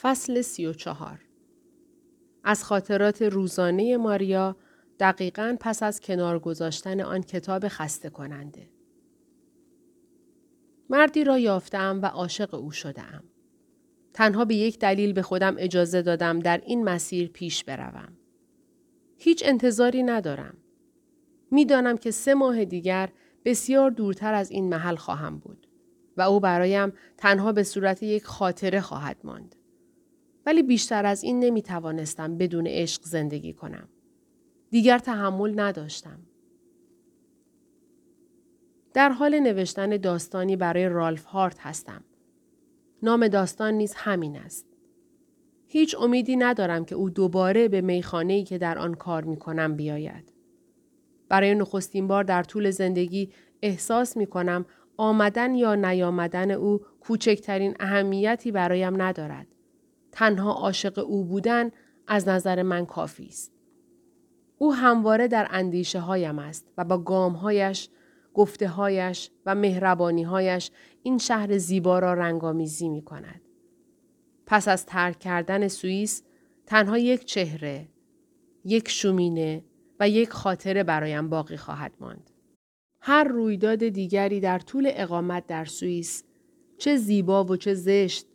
فصل سی و چهار از خاطرات روزانه ماریا دقیقا پس از کنار گذاشتن آن کتاب خسته کننده. مردی را یافتم و عاشق او شدم. تنها به یک دلیل به خودم اجازه دادم در این مسیر پیش بروم. هیچ انتظاری ندارم. می‌دانم که سه ماه دیگر بسیار دورتر از این محل خواهم بود و او برایم تنها به صورت یک خاطره خواهد ماند. ولی بیشتر از این نمی توانستم بدون عشق زندگی کنم. دیگر تحمل نداشتم. در حال نوشتن داستانی برای رالف هارت هستم. نام داستان نیز همین است. هیچ امیدی ندارم که او دوباره به میخانه‌ای که در آن کار می کنم بیاید. برای نخستین بار در طول زندگی احساس می کنم آمدن یا نیامدن او کوچکترین اهمیتی برایم ندارد. تنها عاشق او بودن از نظر من کافی است. او همواره در اندیشه هایم است و با گامهایش، گفته هایش و مهربانی هایش این شهر زیبا را رنگامیزی می کند. پس از ترک کردن سوئیس تنها یک چهره، یک شومینه و یک خاطره برایم باقی خواهد ماند. هر رویداد دیگری در طول اقامت در سوئیس چه زیبا و چه زشت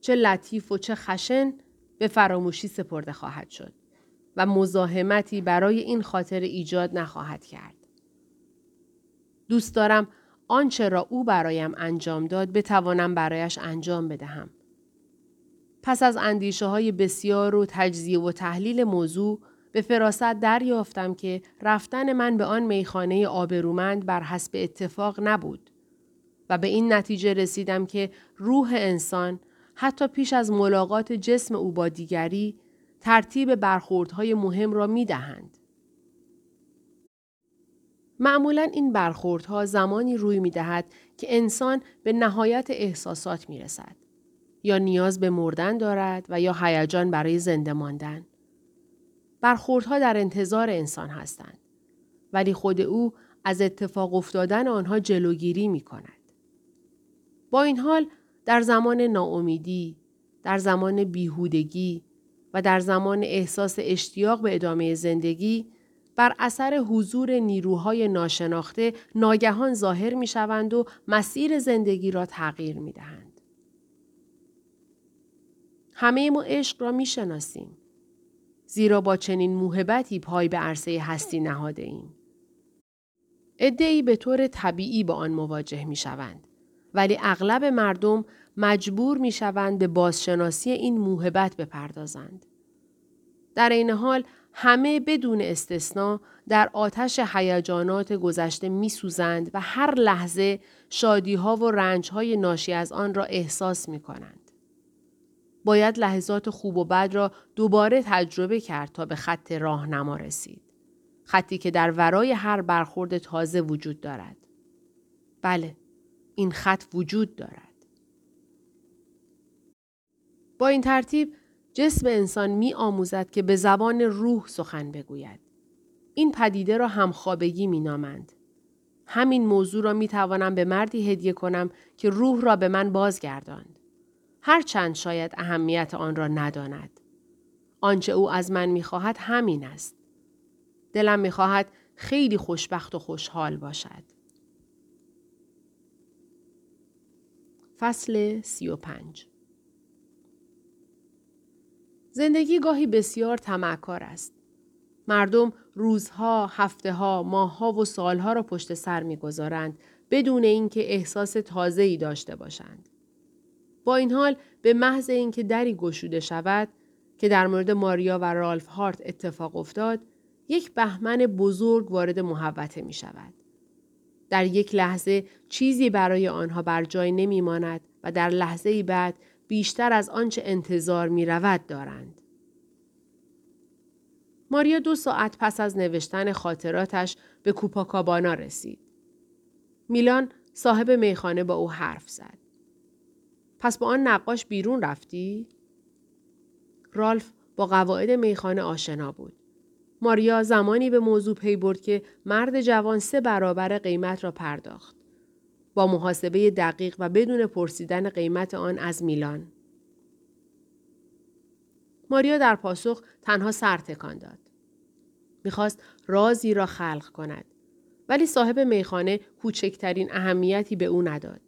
چه لطیف و چه خشن به فراموشی سپرده خواهد شد و مزاحمتی برای این خاطر ایجاد نخواهد کرد. دوست دارم آنچه را او برایم انجام داد بتوانم برایش انجام بدهم. پس از اندیشه های بسیار و تجزیه و تحلیل موضوع به فراست دریافتم که رفتن من به آن میخانه آبرومند بر حسب اتفاق نبود و به این نتیجه رسیدم که روح انسان حتی پیش از ملاقات جسم او با دیگری ترتیب برخوردهای مهم را می دهند. معمولا این برخوردها زمانی روی می دهد که انسان به نهایت احساسات می رسد. یا نیاز به مردن دارد و یا هیجان برای زنده ماندن. برخوردها در انتظار انسان هستند. ولی خود او از اتفاق افتادن آنها جلوگیری می کند. با این حال در زمان ناامیدی، در زمان بیهودگی و در زمان احساس اشتیاق به ادامه زندگی بر اثر حضور نیروهای ناشناخته ناگهان ظاهر می شوند و مسیر زندگی را تغییر می دهند. همه ما عشق را می شناسیم. زیرا با چنین موهبتی پای به عرصه هستی نهاده ایم. ادهی به طور طبیعی با آن مواجه می شوند. ولی اغلب مردم مجبور می شوند به بازشناسی این موهبت بپردازند. در این حال همه بدون استثنا در آتش هیجانات گذشته می سوزند و هر لحظه شادی ها و رنج های ناشی از آن را احساس می کنند. باید لحظات خوب و بد را دوباره تجربه کرد تا به خط راهنما رسید. خطی که در ورای هر برخورد تازه وجود دارد. بله، این خط وجود دارد. با این ترتیب جسم انسان می آموزد که به زبان روح سخن بگوید. این پدیده را همخوابگی می نامند. همین موضوع را می توانم به مردی هدیه کنم که روح را به من بازگرداند. هرچند شاید اهمیت آن را نداند. آنچه او از من می خواهد همین است. دلم می خواهد خیلی خوشبخت و خوشحال باشد. فصل سی و پنج زندگی گاهی بسیار تمکار است. مردم روزها، هفته ها، ماهها و سالها را پشت سر می‌گذارند بدون اینکه احساس تازه ای داشته باشند. با این حال به محض اینکه دری گشوده شود که در مورد ماریا و رالف هارت اتفاق افتاد، یک بهمن بزرگ وارد محوته می شود. در یک لحظه چیزی برای آنها بر جای نمی ماند و در لحظه بعد بیشتر از آنچه انتظار می رود دارند. ماریا دو ساعت پس از نوشتن خاطراتش به کوپاکابانا رسید. میلان صاحب میخانه با او حرف زد. پس با آن نقاش بیرون رفتی؟ رالف با قواعد میخانه آشنا بود. ماریا زمانی به موضوع پی برد که مرد جوان سه برابر قیمت را پرداخت. با محاسبه دقیق و بدون پرسیدن قیمت آن از میلان. ماریا در پاسخ تنها سر تکان داد. می‌خواست رازی را خلق کند. ولی صاحب میخانه کوچکترین اهمیتی به او نداد.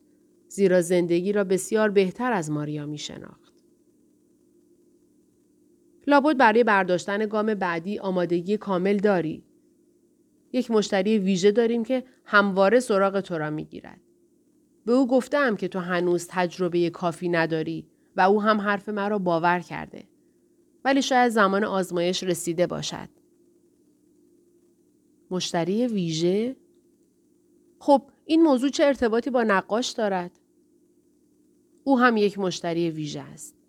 زیرا زندگی را بسیار بهتر از ماریا می شناخت. لابد برای برداشتن گام بعدی آمادگی کامل داری. یک مشتری ویژه داریم که همواره سراغ تو را می گیرد. به او گفتم که تو هنوز تجربه کافی نداری و او هم حرف مرا باور کرده. ولی شاید زمان آزمایش رسیده باشد. مشتری ویژه؟ خب این موضوع چه ارتباطی با نقاش دارد؟ او هم یک مشتری ویژه است.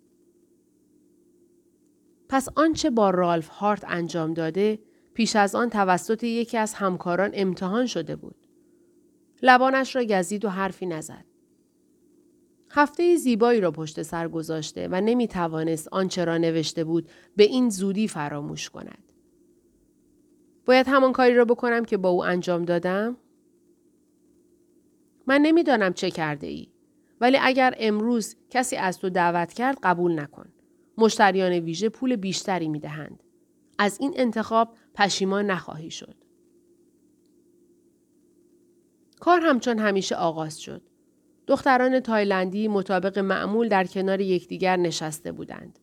پس آنچه با رالف هارت انجام داده پیش از آن توسط یکی از همکاران امتحان شده بود. لبانش را گزید و حرفی نزد. هفته زیبایی را پشت سر گذاشته و نمی توانست آنچه را نوشته بود به این زودی فراموش کند. باید همان کاری را بکنم که با او انجام دادم؟ من نمی‌دانم چه کرده ای. ولی اگر امروز کسی از تو دعوت کرد قبول نکن. مشتریان ویژه پول بیشتری می دهند. از این انتخاب پشیمان نخواهی شد. کار همچون همیشه آغاز شد. دختران تایلندی مطابق معمول در کنار یکدیگر نشسته بودند.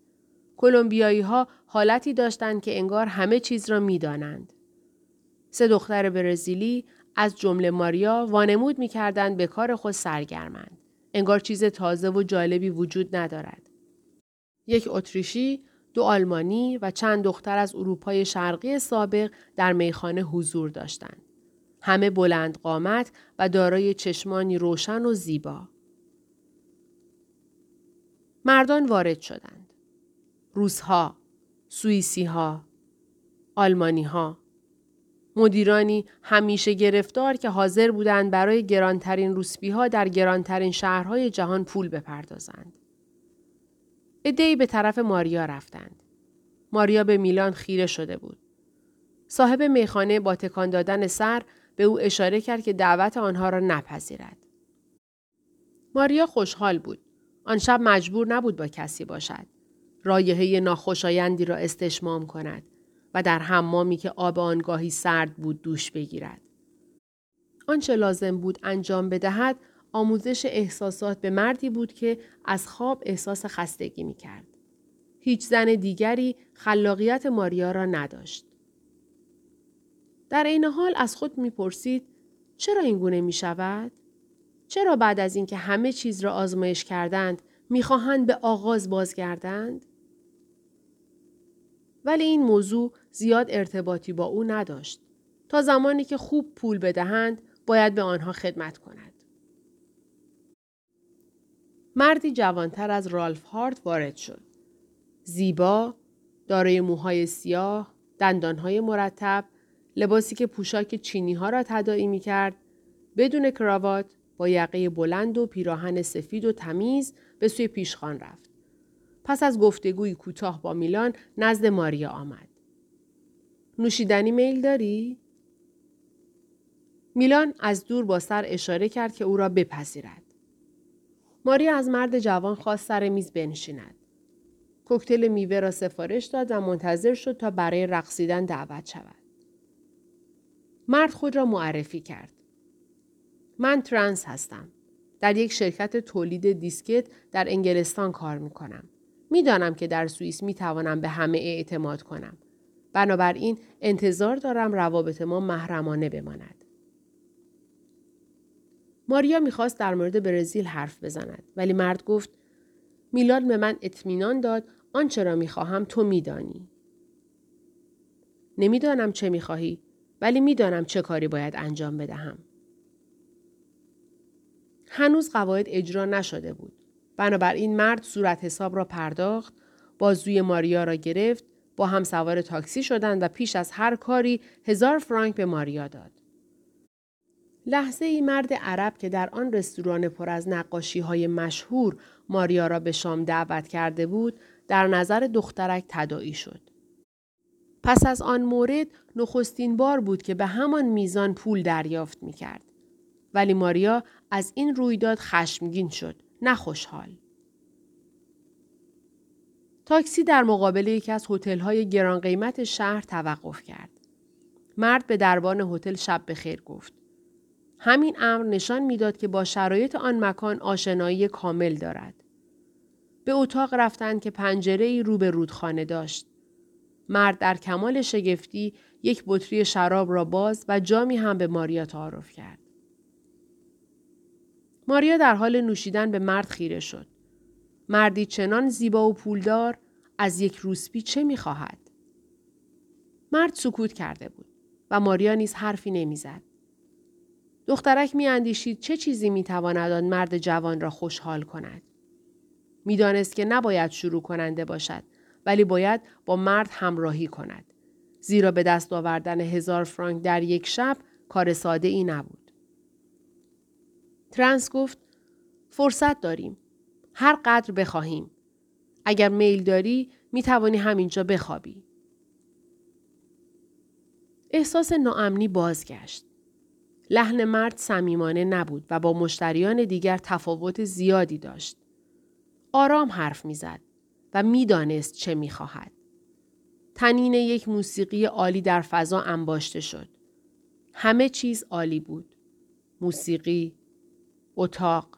کلمبیایی ها حالتی داشتند که انگار همه چیز را می دانند. سه دختر برزیلی از جمله ماریا وانمود می کردند به کار خود سرگرمند. انگار چیز تازه و جالبی وجود ندارد. یک اتریشی، دو آلمانی و چند دختر از اروپای شرقی سابق در میخانه حضور داشتند. همه بلند قامت و دارای چشمانی روشن و زیبا. مردان وارد شدند. روسها، سوئیسیها، آلمانیها، مدیرانی همیشه گرفتار که حاضر بودند برای گرانترین روسبی ها در گرانترین شهرهای جهان پول بپردازند. ادهی به طرف ماریا رفتند. ماریا به میلان خیره شده بود. صاحب میخانه با تکان دادن سر به او اشاره کرد که دعوت آنها را نپذیرد. ماریا خوشحال بود. آن شب مجبور نبود با کسی باشد. رایحه ناخوشایندی را استشمام کند و در حمامی که آب آنگاهی سرد بود دوش بگیرد. آنچه لازم بود انجام بدهد آموزش احساسات به مردی بود که از خواب احساس خستگی می کرد. هیچ زن دیگری خلاقیت ماریا را نداشت. در این حال از خود می‌پرسید چرا این گونه می شود؟ چرا بعد از اینکه همه چیز را آزمایش کردند می‌خواهند به آغاز بازگردند؟ ولی این موضوع زیاد ارتباطی با او نداشت. تا زمانی که خوب پول بدهند باید به آنها خدمت کند. مردی جوانتر از رالف هارت وارد شد. زیبا، دارای موهای سیاه، دندانهای مرتب، لباسی که پوشاک چینی ها را تداعی می کرد، بدون کراوات با یقه بلند و پیراهن سفید و تمیز به سوی پیشخان رفت. پس از گفتگوی کوتاه با میلان نزد ماریا آمد. نوشیدنی میل داری؟ میلان از دور با سر اشاره کرد که او را بپذیرد. ماریا از مرد جوان خواست سر میز بنشیند. کوکتل میوه را سفارش داد و منتظر شد تا برای رقصیدن دعوت شود. مرد خود را معرفی کرد. من ترانس هستم. در یک شرکت تولید دیسکت در انگلستان کار می کنم. می‌دانم که در سوئیس می توانم به همه اعتماد کنم. بنابراین انتظار دارم روابط ما محرمانه بماند. ماریا می‌خواست در مورد برزیل حرف بزند ولی مرد گفت میلاد به من اطمینان داد آنچه را می‌خواهم تو میدانی. نمی‌دانم چه می‌خواهی ولی می‌دانم چه کاری باید انجام بدهم. هنوز قواعد اجرا نشده بود. بنابراین مرد صورت حساب را پرداخت، بازوی ماریا را گرفت، با هم سوار تاکسی شدند و پیش از هر کاری هزار فرانک به ماریا داد. لحظه ای مرد عرب که در آن رستوران پر از نقاشی های مشهور ماریا را به شام دعوت کرده بود در نظر دخترک تداعی شد. پس از آن مورد نخستین بار بود که به همان میزان پول دریافت می کرد. ولی ماریا از این رویداد خشمگین شد نه خوشحال. تاکسی در مقابل یکی از هتل‌های گران قیمت شهر توقف کرد. مرد به دربان هتل شب به خیر گفت. همین امر نشان می‌داد که با شرایط آن مکان آشنایی کامل دارد. به اتاق رفتند که پنجره ای رو به رودخانه داشت. مرد در کمال شگفتی یک بطری شراب را باز و جامی هم به ماریا تعارف کرد. ماریا در حال نوشیدن به مرد خیره شد. مردی چنان زیبا و پولدار از یک روسپی چه می‌خواهد؟ مرد سکوت کرده بود و ماریا نیز حرفی نمی‌زد. دخترک میاندیشید چه چیزی می‌تواند آن مرد جوان را خوشحال کند. می‌دانست که نباید شروع کننده باشد ولی باید با مرد همراهی کند. زیرا به دست آوردن هزار فرانک در یک شب کار ساده ای نبود. ترنس گفت فرصت داریم. هر قدر بخواهیم. اگر میل داری می توانی همینجا بخوابی. احساس ناامنی بازگشت. لحن مرد صمیمانه نبود و با مشتریان دیگر تفاوت زیادی داشت. آرام حرف می‌زد و می‌دانست چه می‌خواهد. تنین یک موسیقی عالی در فضا انباشته شد. همه چیز عالی بود. موسیقی، اتاق،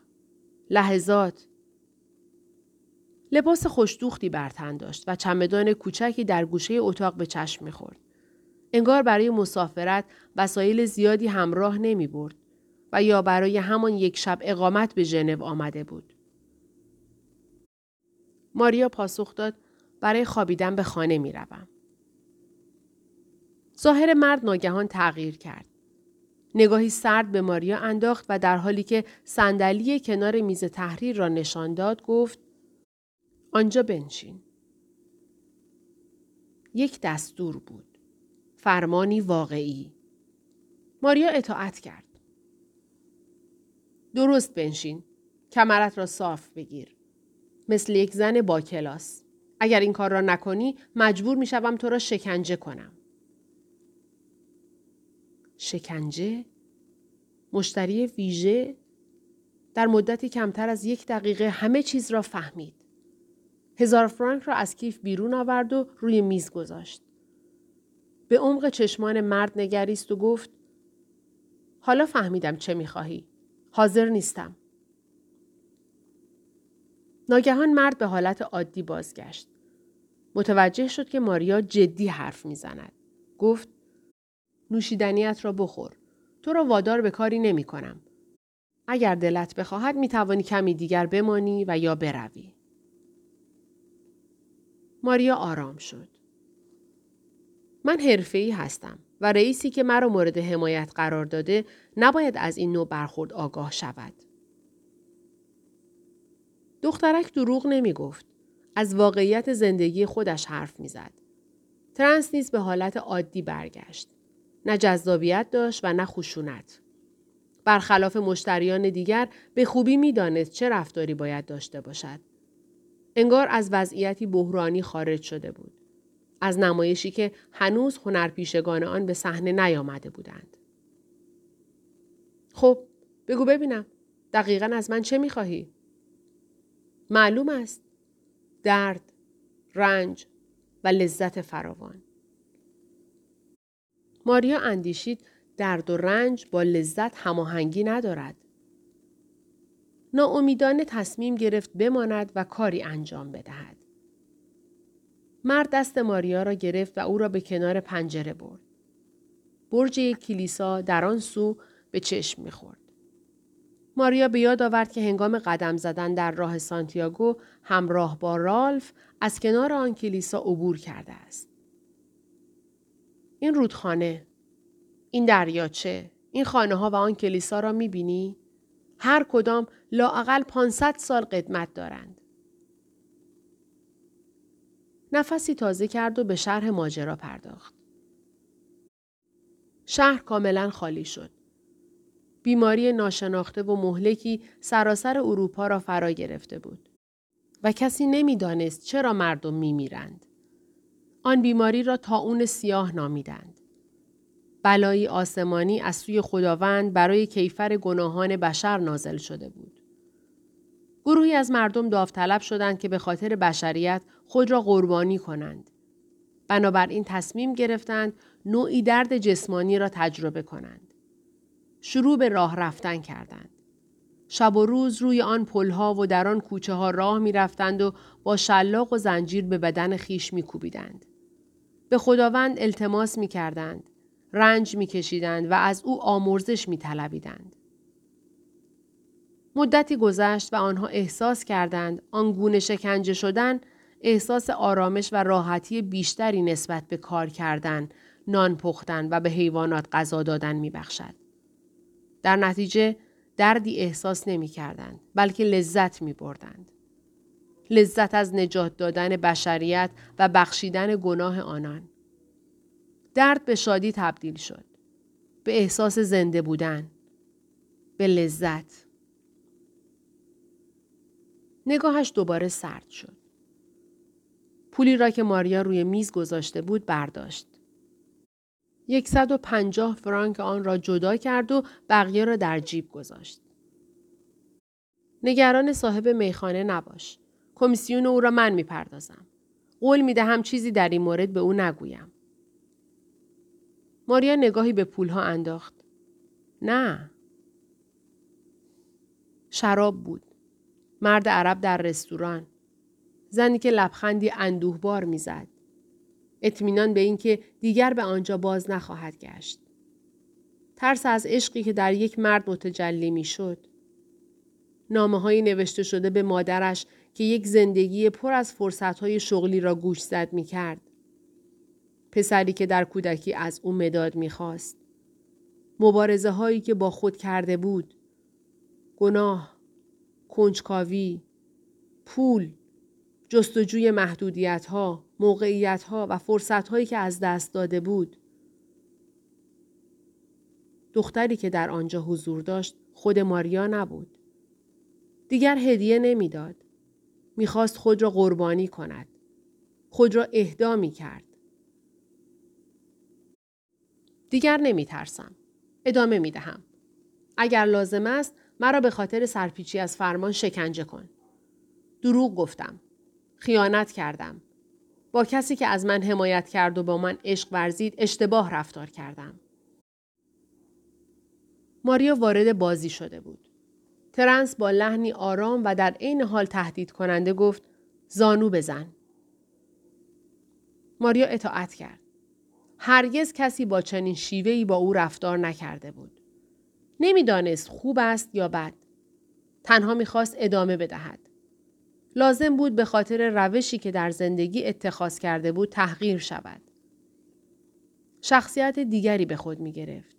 لحظات. لباس خوشدوختی بر تن داشت و چمدان کوچکی در گوشه اتاق به چشم می‌خورد. انگار برای مسافرت وسایل زیادی همراه نمی برد و یا برای همان یک شب اقامت به ژنو آمده بود. ماریا پاسخ داد برای خوابیدن به خانه می روم. ظاهر مرد ناگهان تغییر کرد. نگاهی سرد به ماریا انداخت و در حالی که صندلی کنار میز تحریر را نشان داد گفت آنجا بنشین. یک دستور بود. فرمانی واقعی. ماریا اطاعت کرد. درست بنشین. کمرت را صاف بگیر. مثل یک زن با کلاس. اگر این کار را نکنی مجبور می شوم تو را شکنجه کنم. شکنجه؟ مشتری ویژه؟ در مدتی کمتر از یک دقیقه همه چیز را فهمید. هزار فرانک را از کیف بیرون آورد و روی میز گذاشت. به عمق چشمان مرد نگریست و گفت حالا فهمیدم چه می‌خواهی. حاضر نیستم. ناگهان مرد به حالت عادی بازگشت. متوجه شد که ماریا جدی حرف می‌زند. گفت نوشیدنیت را بخور. تو را وادار به کاری نمی کنم. اگر دلت بخواهد می توانی کمی دیگر بمانی و یا بروی. ماریا آرام شد. من حرفه‌ای هستم و رئیسی که مرا مورد حمایت قرار داده نباید از این نوع برخورد آگاه شود. دخترک دروغ نمی گفت. از واقعیت زندگی خودش حرف می‌زد. ترنس نیز به حالت عادی برگشت. نه جذابیت داشت و نه خشونت. برخلاف مشتریان دیگر به خوبی می‌دانست چه رفتاری باید داشته باشد. انگار از وضعیتی بحرانی خارج شده بود. از نمایشی که هنوز هنرپیشگان آن به صحنه نیامده بودند. خب بگو ببینم دقیقا از من چه می‌خواهی؟ معلوم است. درد، رنج و لذت فراوان. ماریا اندیشید درد و رنج با لذت هماهنگی ندارد. ناامیدانه تصمیم گرفت بماند و کاری انجام بدهد. مرد دست ماریا را گرفت و او را به کنار پنجره برد. برج یک کلیسا در آن سو به چشم می‌خورد. ماریا به یاد آورد که هنگام قدم زدن در راه سانتیاگو همراه با رالف از کنار آن کلیسا عبور کرده است. این رودخانه، این دریاچه، این خانه ها و آن کلیسا را می بینی؟ هر کدام لااقل 500 سال قدمت دارند. نفسی تازه کرد و به شرح ماجرا پرداخت. شهر کاملا خالی شد. بیماری ناشناخته و مهلکی سراسر اروپا را فرا گرفته بود. و کسی نمی‌دانست چرا مردم میمیرند. آن بیماری را اون سیاه نامیدند. بلایی آسمانی از سوی خداوند برای کیفر گناهان بشر نازل شده بود. گروهی از مردم داوطلب شدند که به خاطر بشریت خود را قربانی کنند. بنابراین تصمیم گرفتند نوعی درد جسمانی را تجربه کنند. شروع به راه رفتن کردند. شب و روز روی آن پلها و در آن کوچه ها راه می رفتند و با شلاق و زنجیر به بدن خیش می کوبیدند. به خداوند التماس می کردند. رنج می کشیدند و از او آمرزش می طلبیدند. مدتی گذشت و آنها احساس کردند آنگونه شکنجه شدن احساس آرامش و راحتی بیشتری نسبت به کار کردن، نان پختن و به حیوانات غذا دادن می بخشد. در نتیجه دردی احساس نمی کردند بلکه لذت می بردند. لذت از نجات دادن بشریت و بخشیدن گناه آنان. درد به شادی تبدیل شد. به احساس زنده بودن. به لذت. نگاهش دوباره سرد شد. پولی را که ماریا روی میز گذاشته بود برداشت. یکصد و پنجاه فرانک آن را جدا کرد و بقیه را در جیب گذاشت. نگران صاحب میخانه نباش. کمیسیون او را من می‌پردازم. قول می‌دهم چیزی در این مورد به او نگویم. ماریا نگاهی به پولها انداخت. نه. شراب بود. مرد عرب در رستوران. زنی که لبخندی اندوهبار می‌زد. اطمینان به اینکه دیگر به آنجا باز نخواهد گشت. ترس از عشقی که در یک مرد متجلی می‌شد. نامه های نوشته شده به مادرش که یک زندگی پر از فرصت های شغلی را گوش زد می کرد. پسری که در کودکی از او مداد می خواست. مبارزه هایی که با خود کرده بود. گناه، کنجکاوی، پول، جستجوی محدودیت ها، موقعیت ها و فرصت هایی که از دست داده بود. دختری که در آنجا حضور داشت خود ماریا نبود. دیگر هدیه نمی‌داد. می‌خواست خود را قربانی کند. خود را اهدا می کرد. دیگر نمی ترسم. ادامه می دهم. اگر لازم است مرا به خاطر سرپیچی از فرمان شکنجه کن. دروغ گفتم. خیانت کردم. با کسی که از من حمایت کرد و با من عشق ورزید اشتباه رفتار کردم. ماریا وارد بازی شده بود. ترنس با لحنی آرام و در عین حال تهدید کننده گفت زانو بزن. ماریا اطاعت کرد. هرگز کسی با چنین شیوهی با او رفتار نکرده بود. نمی‌دانست خوب است یا بد. تنها می‌خواست ادامه بدهد. لازم بود به خاطر روشی که در زندگی اتخاذ کرده بود تحقیر شود. شخصیت دیگری به خود می گرفت.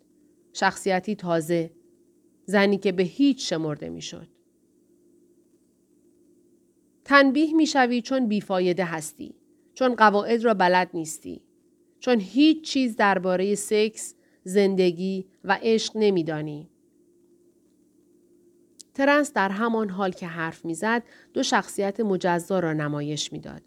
شخصیتی تازه. زنی که به هیچ شمرده می شد. تنبیه می شوی چون بیفایده هستی. چون قواعد را بلد نیستی. چون هیچ چیز درباره سکس، زندگی و عشق نمیدانی. ترنس در همان حال که حرف می‌زد دو شخصیت مجزا را نمایش می‌داد.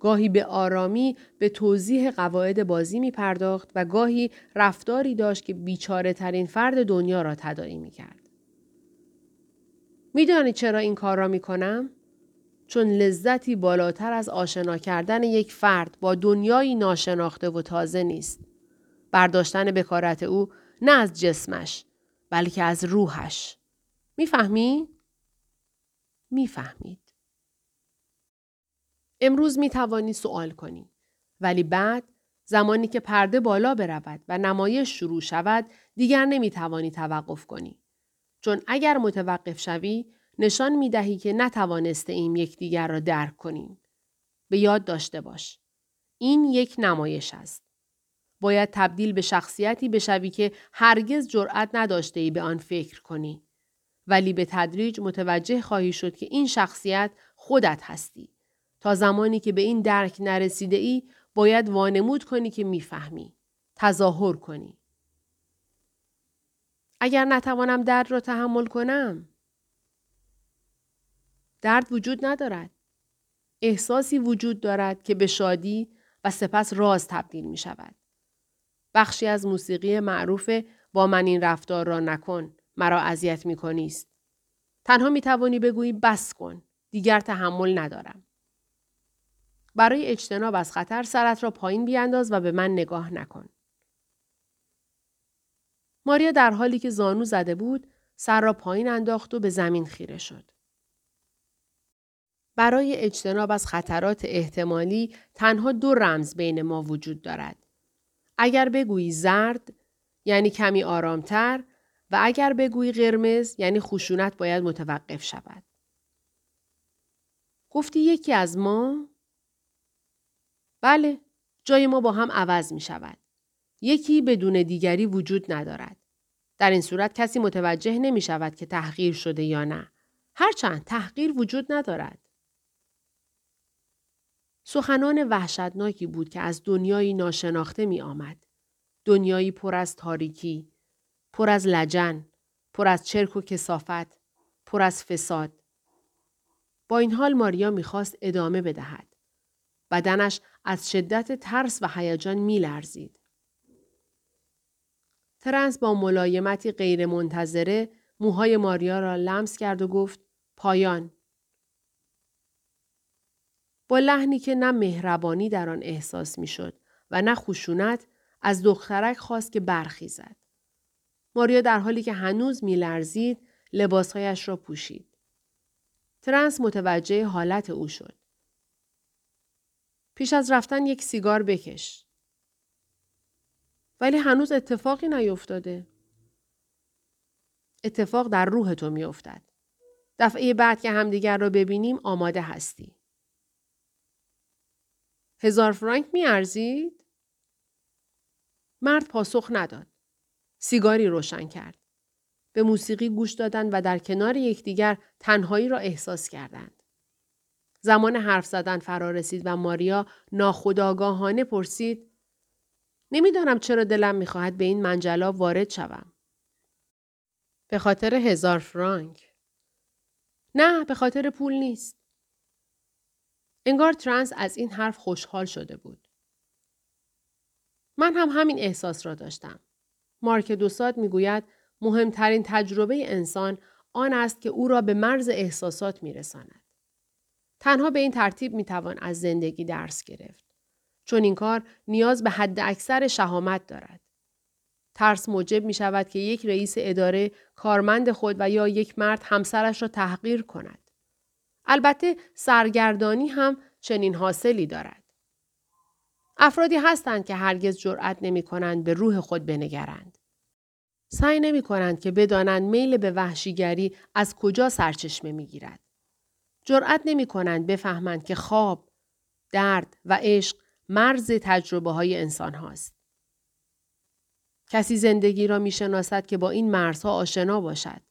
گاهی به آرامی به توضیح قواعد بازی می پرداخت و گاهی رفتاری داشت که بیچاره ترین فرد دنیا را تداعی می کرد. میدانی چرا این کار را می کنم؟ چون لذتی بالاتر از آشنا کردن یک فرد با دنیایی ناشناخته و تازه نیست. برداشتن بکارت او نه از جسمش بلکه از روحش. می‌فهمی؟ می‌فهمید. امروز می توانی سوال کنی. ولی بعد زمانی که پرده بالا برود و نمایش شروع شود دیگر نمی توانی توقف کنی. چون اگر متوقف شوی نشان می دهی که نتوانسته ایم یکدیگر را درک کنیم. به یاد داشته باش. این یک نمایش است. باید تبدیل به شخصیتی بشوی که هرگز جرأت نداشته ای به آن فکر کنی. ولی به تدریج متوجه خواهی شد که این شخصیت خودت هستی. تا زمانی که به این درک نرسیده ای باید وانمود کنی که می‌فهمی. تظاهر کنی. اگر نتوانم درد را تحمل کنم درد وجود ندارد. احساسی وجود دارد که به شادی و سپس راز تبدیل می شود. بخشی از موسیقی معروف با من این رفتار را نکن مرا اذیت می کنیست. تنها می توانی بگویی بس کن. دیگر تحمل ندارم. برای اجتناب از خطر سرت را پایین بیانداز و به من نگاه نکن. ماریا در حالی که زانو زده بود سر را پایین انداخت و به زمین خیره شد. برای اجتناب از خطرات احتمالی تنها دو رمز بین ما وجود دارد. اگر بگویی زرد یعنی کمی آرامتر و اگر بگویی قرمز یعنی خشونت باید متوقف شود. گفتی یکی از ما؟ بله، جای ما با هم عوض می شود. یکی بدون دیگری وجود ندارد. در این صورت کسی متوجه نمی شود که تحقیر شده یا نه. هرچند تحقیر وجود ندارد. سخنان وحشتناکی بود که از دنیایی ناشناخته می آمد. دنیایی پر از تاریکی، پر از لجن، پر از چرک و کسافت، پر از فساد. با این حال ماریا می‌خواست ادامه بدهد. بدنش از شدت ترس و هیجان میلرزید. ترنس با ملایمتی غیرمنتظره موهای ماریا را لمس کرد و گفت پایان. با لحنی که نه مهربانی در آن احساس می‌شد و نه خشونت از دخترک خواست که برخیزد. ماریا در حالی که هنوز میلرزید لباسهایش را پوشید. ترنس متوجه حالت او شد. پیش از رفتن یک سیگار بکش. ولی هنوز اتفاقی نیفتاده. اتفاق در روح تو میافتد. دفعه بعد که همدیگر را ببینیم آماده هستی. هزار فرانک میارزید؟ مرد پاسخ نداد. سیگاری روشن کرد. به موسیقی گوش دادند و در کنار یکدیگر تنهایی را احساس کردند. زمان حرف زدن فرا رسید و ماریا ناخداگاهانه پرسید نمی‌دانم چرا دلم می‌خواهد به این منجلا وارد شوم. به خاطر هزار فرانک. نه به خاطر پول نیست. انگار ترانس از این حرف خوشحال شده بود. من هم همین احساس را داشتم. مارک دوساد می‌گوید مهمترین تجربه انسان آن است که او را به مرز احساسات میرساند. تنها به این ترتیب می‌توان از زندگی درس گرفت. چون این کار نیاز به حد اکثر شهامت دارد. ترس موجب می شود که یک رئیس اداره کارمند خود و یا یک مرد همسرش را تحقیر کند. البته سرگردانی هم چنین حاصلی دارد. افرادی هستند که هرگز جرأت نمی کنند به روح خود بنگرند. سعی نمی کنند که بدانند میل به وحشیگری از کجا سرچشمه می گیرد. جرأت نمی کنند بفهمند که خواب، درد و عشق مرز تجربه های انسان هاست. کسی زندگی را می شناسد که با این مرزها آشنا باشد.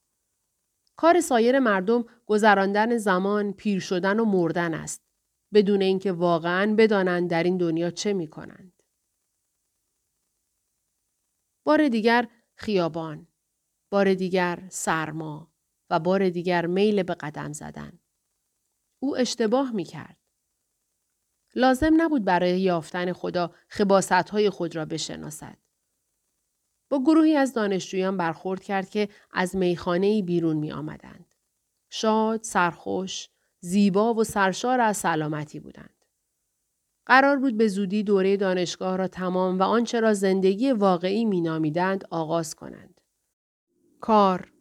کار سایر مردم گذراندن زمان، پیر شدن و مردن است. بدون اینکه واقعا بدانند در این دنیا چه می کنند. بار دیگر خیابان. بار دیگر سرما و بار دیگر میل به قدم زدن. او اشتباه می کرد. لازم نبود برای یافتن خدا خباست خود را بشناسد. با گروهی از دانشجویان برخورد کرد که از میخانه بیرون می آمدند. شاد، سرخوش، زیبا و سرشار از سلامتی بودند. قرار بود به زودی دوره دانشگاه را تمام و آنچه را زندگی واقعی مینامیدند آغاز کنند. کار،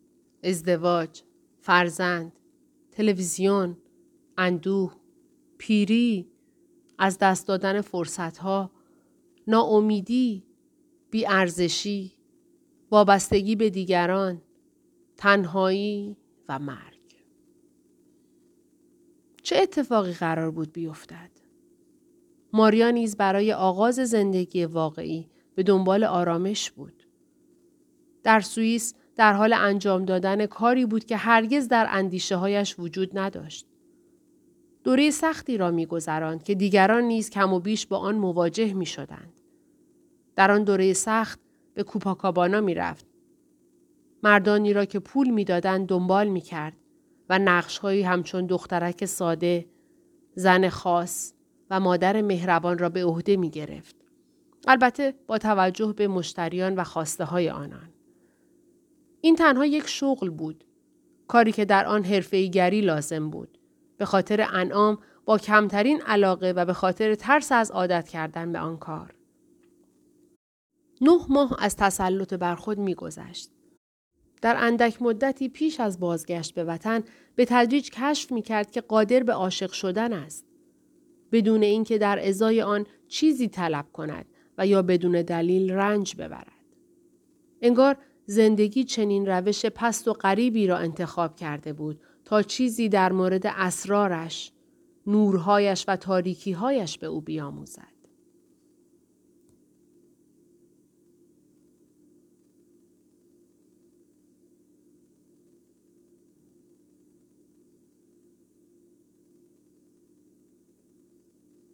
ازدواج، فرزند، تلویزیون، اندوه، پیری، از دست دادن فرصتها، ناامیدی، بیارزشی، وابستگی به دیگران، تنهایی و مرگ. چه اتفاقی قرار بود بیفتد؟ ماریا نیز برای آغاز زندگی واقعی به دنبال آرامش بود. در سوئیس در حال انجام دادن کاری بود که هرگز در اندیشه هایش وجود نداشت. دوره سختی را میگذراند که دیگران نیز کم و بیش با آن مواجه می شدند. در آن دوره سخت به کوپاکابانا می رفت. مردانی را که پول می‌دادند دنبال می کرد و نقشهایی همچون دخترک ساده، زن خاص و مادر مهربان را به عهده می گرفت. البته با توجه به مشتریان و خواسته های آنان. این تنها یک شغل بود. کاری که در آن حرفه‌ایگری لازم بود. به خاطر انعام با کمترین علاقه و به خاطر ترس از عادت کردن به آن کار. نه ماه از تسلط بر خود میگذشت. در اندک مدتی پیش از بازگشت به وطن به تدریج کشف می کرد که قادر به عاشق شدن است. بدون اینکه در ازای آن چیزی طلب کند و یا بدون دلیل رنج ببرد. انگار زندگی چنین روش پست و غریبی را انتخاب کرده بود تا چیزی در مورد اسرارش، نورهایش و تاریکیهایش به او بیاموزد.